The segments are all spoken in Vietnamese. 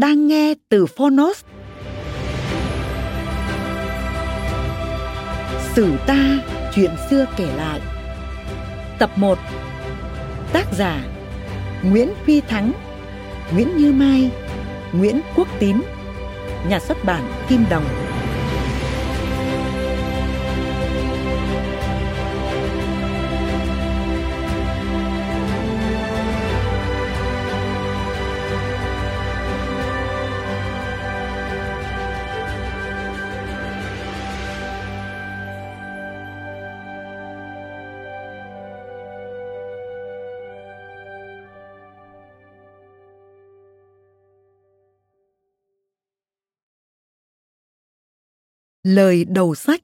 Đang nghe từ Phonos. Sử ta, chuyện xưa kể lại. Tập 1 Tác giả Nguyễn Huy Thắng Nguyễn Như Mai Nguyễn Quốc Tín Nhà xuất bản Kim Đồng Lời đầu sách.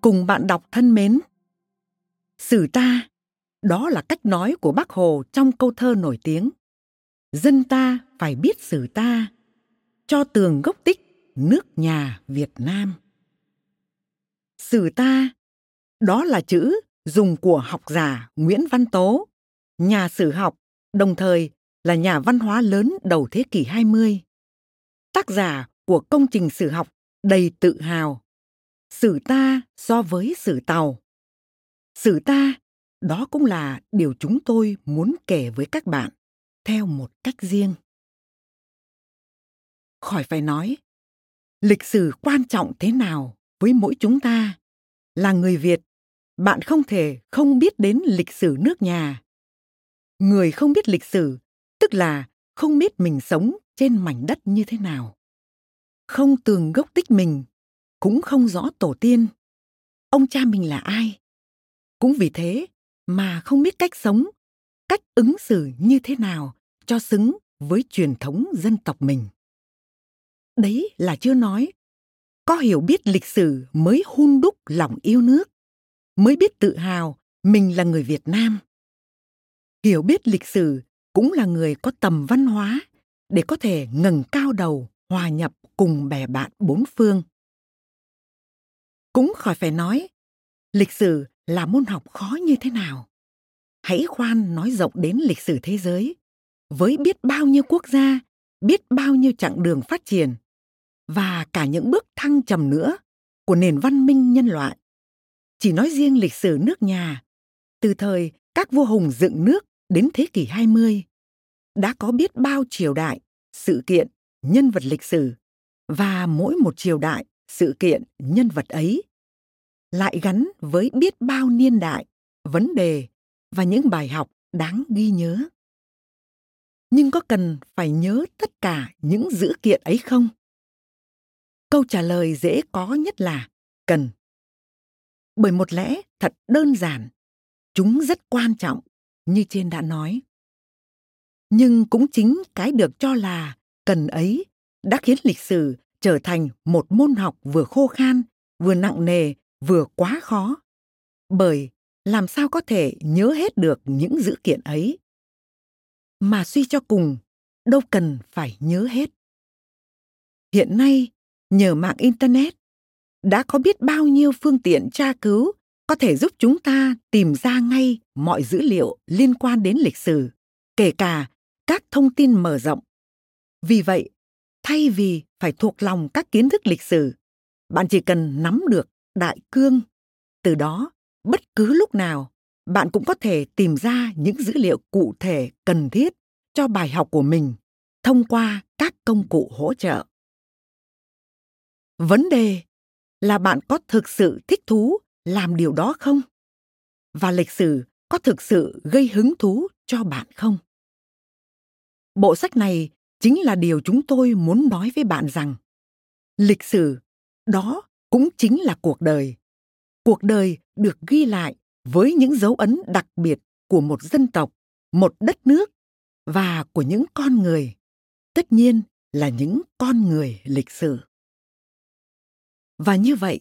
Cùng bạn đọc thân mến, Sử ta, đó là cách nói của bác Hồ trong câu thơ nổi tiếng. Dân ta phải biết sử ta, cho tường gốc tích nước nhà Việt Nam. Sử ta, đó là chữ dùng của học giả Nguyễn Văn Tố, nhà sử học, đồng thời là nhà văn hóa lớn đầu thế kỷ 20. Tác giả của công trình sử học đầy tự hào. Sử ta so với sử tàu Sử ta, đó cũng là điều chúng tôi muốn kể với các bạn theo một cách riêng. Khỏi phải nói, lịch sử quan trọng thế nào với mỗi chúng ta là người Việt, bạn không thể không biết đến lịch sử nước nhà. Người không biết lịch sử tức là không biết mình sống trên mảnh đất như thế nào. Không tường gốc tích mình, cũng không rõ tổ tiên. Ông cha mình là ai? Cũng vì thế mà không biết cách sống, cách ứng xử như thế nào cho xứng với truyền thống dân tộc mình. Đấy là chưa nói, có hiểu biết lịch sử mới hun đúc lòng yêu nước, mới biết tự hào mình là người việt nam. Hiểu biết lịch sử cũng là người có tầm văn hóa để có thể ngẩng cao đầu, hòa nhập cùng bè bạn bốn phương. Cũng khỏi phải nói, lịch sử là môn học khó như thế nào? Hãy khoan nói rộng đến lịch sử thế giới. Với biết bao nhiêu quốc gia biết bao nhiêu chặng đường phát triển và cả những bước thăng trầm nữa của nền văn minh nhân loại. Chỉ nói riêng lịch sử nước nhà từ thời các vua hùng dựng nước đến thế kỷ 20 đã có biết bao triều đại, sự kiện, nhân vật lịch sử và mỗi một triều đại, sự kiện, nhân vật ấy lại gắn với biết bao niên đại, vấn đề và những bài học đáng ghi nhớ. Nhưng có cần phải nhớ tất cả những dữ kiện ấy không? Câu trả lời dễ có nhất là cần. Bởi một lẽ thật đơn giản, chúng rất quan trọng, như trên đã nói. Nhưng cũng chính cái được cho là cần ấy đã khiến lịch sử trở thành một môn học vừa khô khan, vừa nặng nề vừa quá khó. Bởi làm sao có thể nhớ hết được những dữ kiện ấy? Mà suy cho cùng, đâu cần phải nhớ hết. Hiện nay, nhờ mạng internet, đã có biết bao nhiêu phương tiện tra cứu có thể giúp chúng ta tìm ra ngay mọi dữ liệu liên quan đến lịch sử, kể cả các thông tin mở rộng. Vì vậy, thay vì phải thuộc lòng các kiến thức lịch sử, bạn chỉ cần nắm được đại cương. Từ đó, bất cứ lúc nào, bạn cũng có thể tìm ra những dữ liệu cụ thể, cần thiết cho bài học của mình thông qua các công cụ hỗ trợ. Vấn đề là bạn có thực sự thích thú làm điều đó không? Và lịch sử có thực sự gây hứng thú cho bạn không? Bộ sách này chính là điều chúng tôi muốn nói với bạn rằng, lịch sử, đó cũng chính là cuộc đời. Cuộc đời được ghi lại với những dấu ấn đặc biệt của một dân tộc, một đất nước và của những con người. Tất nhiên là những con người lịch sử. Và như vậy,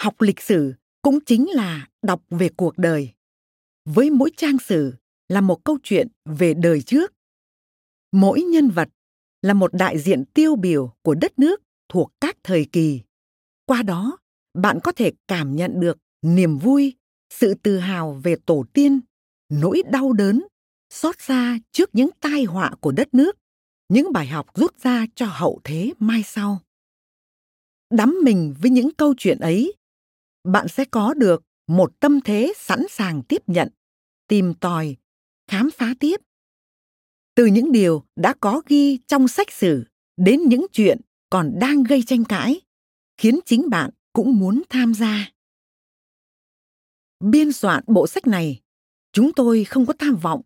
học lịch sử cũng chính là đọc về cuộc đời. Với mỗi trang sử là một câu chuyện về đời trước. Mỗi nhân vật là một đại diện tiêu biểu của đất nước thuộc các thời kỳ qua đó, bạn có thể cảm nhận được niềm vui, sự tự hào về tổ tiên, nỗi đau đớn xót xa trước những tai họa của đất nước, những bài học rút ra cho hậu thế mai sau. Đắm mình với những câu chuyện ấy, bạn sẽ có được một tâm thế sẵn sàng tiếp nhận, tìm tòi, khám phá tiếp. Từ những điều đã có ghi trong sách sử đến những chuyện còn đang gây tranh cãi khiến chính bạn cũng muốn tham gia. Biên soạn bộ sách này, chúng tôi không có tham vọng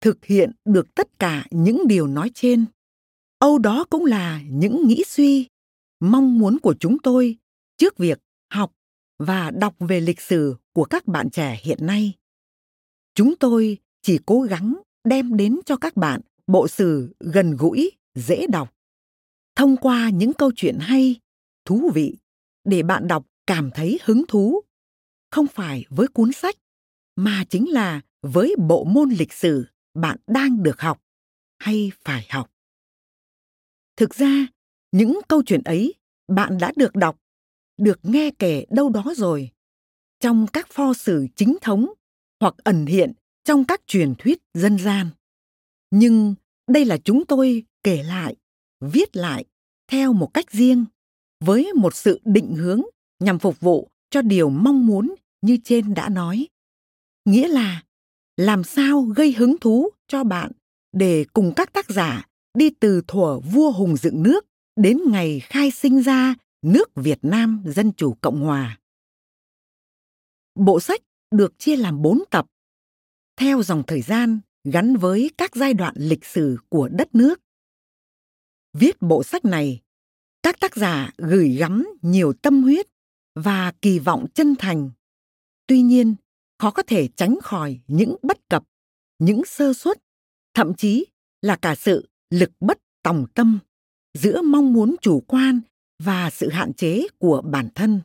thực hiện được tất cả những điều nói trên. Âu đó cũng là những nghĩ suy, mong muốn của chúng tôi trước việc học và đọc về lịch sử của các bạn trẻ hiện nay. Chúng tôi chỉ cố gắng đem đến cho các bạn bộ sử gần gũi, dễ đọc. Thông qua những câu chuyện hay thú vị, để bạn đọc cảm thấy hứng thú. Không phải với cuốn sách, mà chính là với bộ môn lịch sử bạn đang được học hay phải học. Thực ra, những câu chuyện ấy bạn đã được đọc, được nghe kể đâu đó rồi. Trong các pho sử chính thống hoặc ẩn hiện trong các truyền thuyết dân gian. Nhưng đây là chúng tôi kể lại, viết lại theo một cách riêng với một sự định hướng nhằm phục vụ cho điều mong muốn như trên đã nói nghĩa là làm sao gây hứng thú cho bạn để cùng các tác giả đi từ thuở vua hùng dựng nước đến ngày khai sinh ra nước Việt Nam Dân Chủ Cộng Hòa. Bộ sách được chia làm bốn tập, theo dòng thời gian gắn với các giai đoạn lịch sử của đất nước. Viết bộ sách này, các tác giả gửi gắm nhiều tâm huyết và kỳ vọng chân thành. Tuy nhiên, khó có thể tránh khỏi những bất cập, những sơ suất, thậm chí là cả sự lực bất tòng tâm giữa mong muốn chủ quan và sự hạn chế của bản thân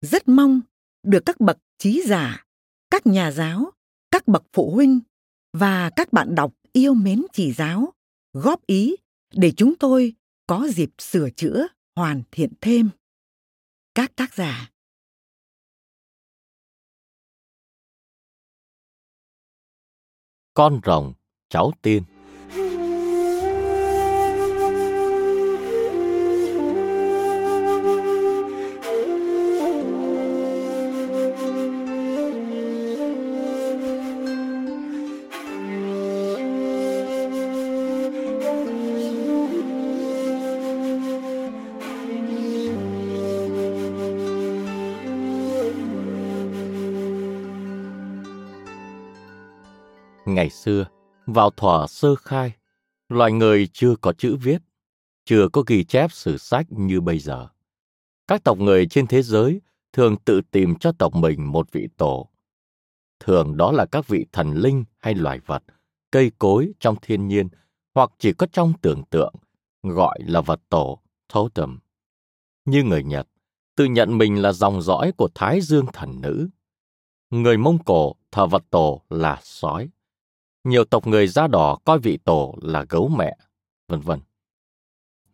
rất mong được các bậc trí giả các nhà giáo các bậc phụ huynh và các bạn đọc yêu mến chỉ giáo góp ý để chúng tôi có dịp sửa chữa hoàn thiện thêm. Các tác giả. Con rồng cháu tiên Ngày xưa, vào thỏa sơ khai, loài người chưa có chữ viết, chưa có ghi chép sử sách như bây giờ. Các tộc người trên thế giới thường tự tìm cho tộc mình một vị tổ. Thường đó là các vị thần linh hay loài vật, cây cối trong thiên nhiên hoặc chỉ có trong tưởng tượng, gọi là vật tổ, totem. Như người Nhật, tự nhận mình là dòng dõi của Thái Dương thần nữ. Người Mông Cổ thờ vật tổ là sói. Nhiều tộc người da đỏ coi vị tổ là gấu mẹ, vân vân.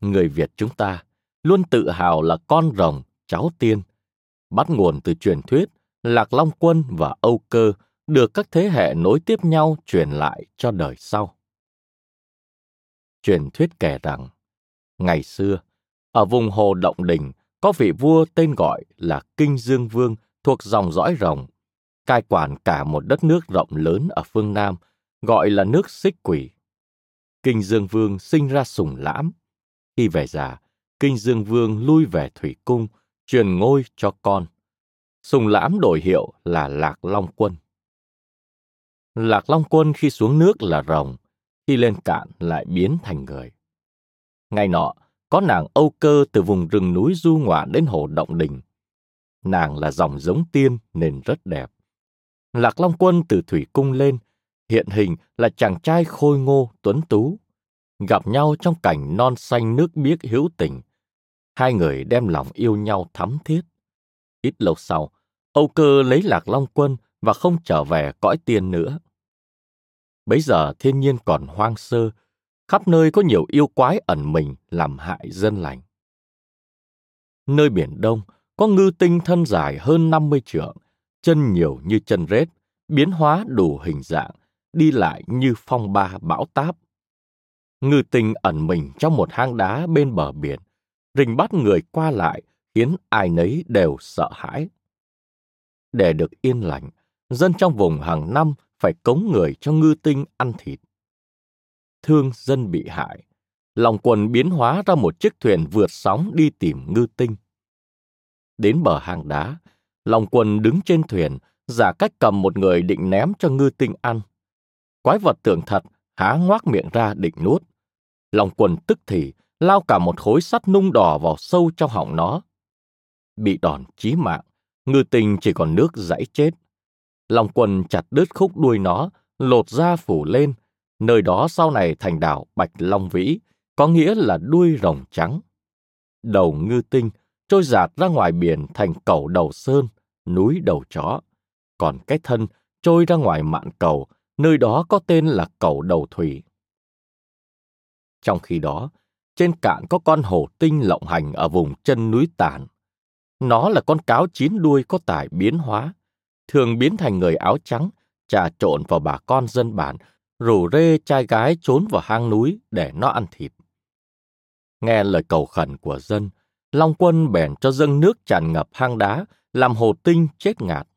Người Việt chúng ta luôn tự hào là con rồng, cháu tiên, bắt nguồn từ truyền thuyết Lạc Long Quân và Âu Cơ được các thế hệ nối tiếp nhau truyền lại cho đời sau. Truyền thuyết kể rằng, ngày xưa, ở vùng hồ Động Đình có vị vua tên gọi là Kinh Dương Vương thuộc dòng dõi rồng, cai quản cả một đất nước rộng lớn ở phương Nam, gọi là nước xích quỷ. Kinh Dương Vương sinh ra sùng lãm. Khi về già, Kinh Dương Vương lui về Thủy Cung, truyền ngôi cho con. Sùng lãm đổi hiệu là Lạc Long Quân. Lạc Long Quân khi xuống nước là rồng, khi lên cạn lại biến thành người. Ngày nọ, có nàng Âu Cơ từ vùng rừng núi du ngoạn đến hồ Động Đình. Nàng là dòng giống tiên nên rất đẹp. Lạc Long Quân từ Thủy Cung lên, hiện hình là chàng trai khôi ngô tuấn tú. Gặp nhau trong cảnh non xanh nước biếc hữu tình. Hai người đem lòng yêu nhau thắm thiết. Ít lâu sau, Âu Cơ lấy Lạc Long Quân và không trở về cõi tiên nữa. Bấy giờ thiên nhiên còn hoang sơ, khắp nơi có nhiều yêu quái ẩn mình làm hại dân lành. Nơi biển Đông có ngư tinh thân dài hơn 50 trượng, chân nhiều như chân rết, biến hóa đủ hình dạng, đi lại như phong ba bão táp. Ngư tinh ẩn mình trong một hang đá bên bờ biển, rình bắt người qua lại khiến ai nấy đều sợ hãi. Để được yên lành, dân trong vùng hàng năm phải cống người cho ngư tinh ăn thịt. Thương dân bị hại, lòng quần biến hóa ra một chiếc thuyền vượt sóng đi tìm ngư tinh. Đến bờ hang đá, lòng quần đứng trên thuyền, giả cách cầm một người định ném cho ngư tinh ăn. Quái vật tưởng thật, há ngoác miệng ra định nuốt. Lòng quần tức thì, lao cả một khối sắt nung đỏ vào sâu trong họng nó. Bị đòn chí mạng, ngư tình chỉ còn nước dãy chết. Lòng quần chặt đứt khúc đuôi nó, lột da phủ lên, nơi đó sau này thành đảo Bạch Long Vĩ, có nghĩa là đuôi rồng trắng. Đầu ngư tinh trôi giạt ra ngoài biển thành cầu đầu sơn, núi đầu chó. Còn cái thân trôi ra ngoài mạn cầu, nơi đó có tên là cầu đầu thủy. Trong khi đó, trên cạn có con hổ tinh lộng hành ở vùng chân núi Tản. Nó là con cáo chín đuôi có tài biến hóa, thường biến thành người áo trắng, trà trộn vào bà con dân bản, rủ rê trai gái trốn vào hang núi để nó ăn thịt. Nghe lời cầu khẩn của dân, Long quân bèn cho dâng nước tràn ngập hang đá, làm hồ tinh chết ngạt.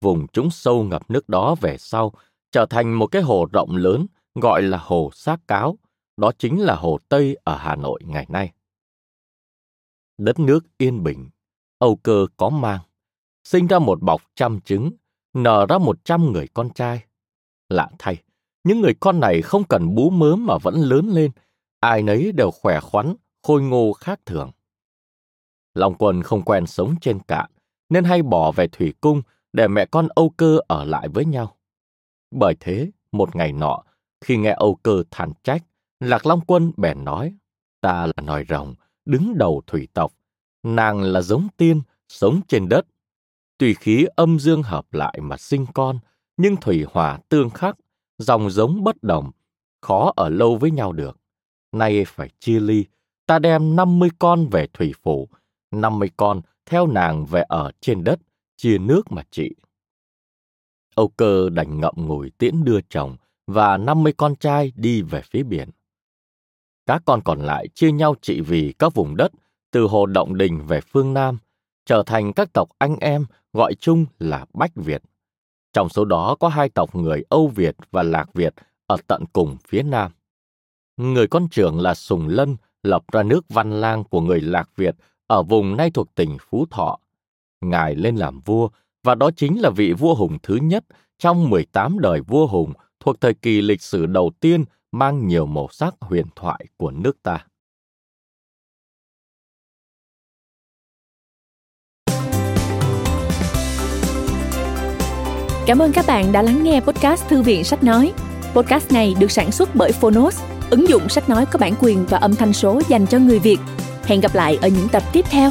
Vùng chúng sâu ngập nước đó về sau, trở thành một cái hồ rộng lớn gọi là hồ Xác Cáo, đó chính là hồ Tây ở Hà Nội ngày nay. Đất nước yên bình, Âu cơ có mang, sinh ra một bọc trăm trứng, nở ra một trăm người con trai. Lạ thay, những người con này không cần bú mớm mà vẫn lớn lên, ai nấy đều khỏe khoắn, khôi ngô khác thường. Long Quân không quen sống trên cạn, nên hay bỏ về thủy cung để mẹ con Âu Cơ ở lại với nhau. Bởi thế, một ngày nọ, khi nghe Âu Cơ than trách, Lạc Long Quân bèn nói, ta là nòi rồng, đứng đầu thủy tộc, nàng là giống tiên, sống trên đất. Tùy khí âm dương hợp lại mà sinh con, nhưng thủy hỏa tương khắc, dòng giống bất đồng, khó ở lâu với nhau được. Nay phải chia ly, ta đem 50 con về thủy phủ, 50 con theo nàng về ở trên đất, chia nước mà trị. Âu cơ đành ngậm ngùi tiễn đưa chồng và 50 con trai đi về phía biển. Các con còn lại chia nhau trị vì các vùng đất từ Hồ Động Đình về phương Nam, trở thành các tộc anh em gọi chung là Bách Việt. Trong số đó có hai tộc người Âu Việt và Lạc Việt ở tận cùng phía Nam. Người con trưởng là Sùng Lân lập ra nước Văn Lang của người Lạc Việt ở vùng nay thuộc tỉnh Phú Thọ. Ngài lên làm vua và đó chính là vị vua hùng thứ nhất trong 18 đời vua hùng thuộc thời kỳ lịch sử đầu tiên mang nhiều màu sắc huyền thoại của nước ta. Cảm ơn các bạn đã lắng nghe podcast Thư viện Sách Nói. Podcast này được sản xuất bởi Phonos, ứng dụng sách nói có bản quyền và âm thanh số dành cho người Việt. Hẹn gặp lại ở những tập tiếp theo.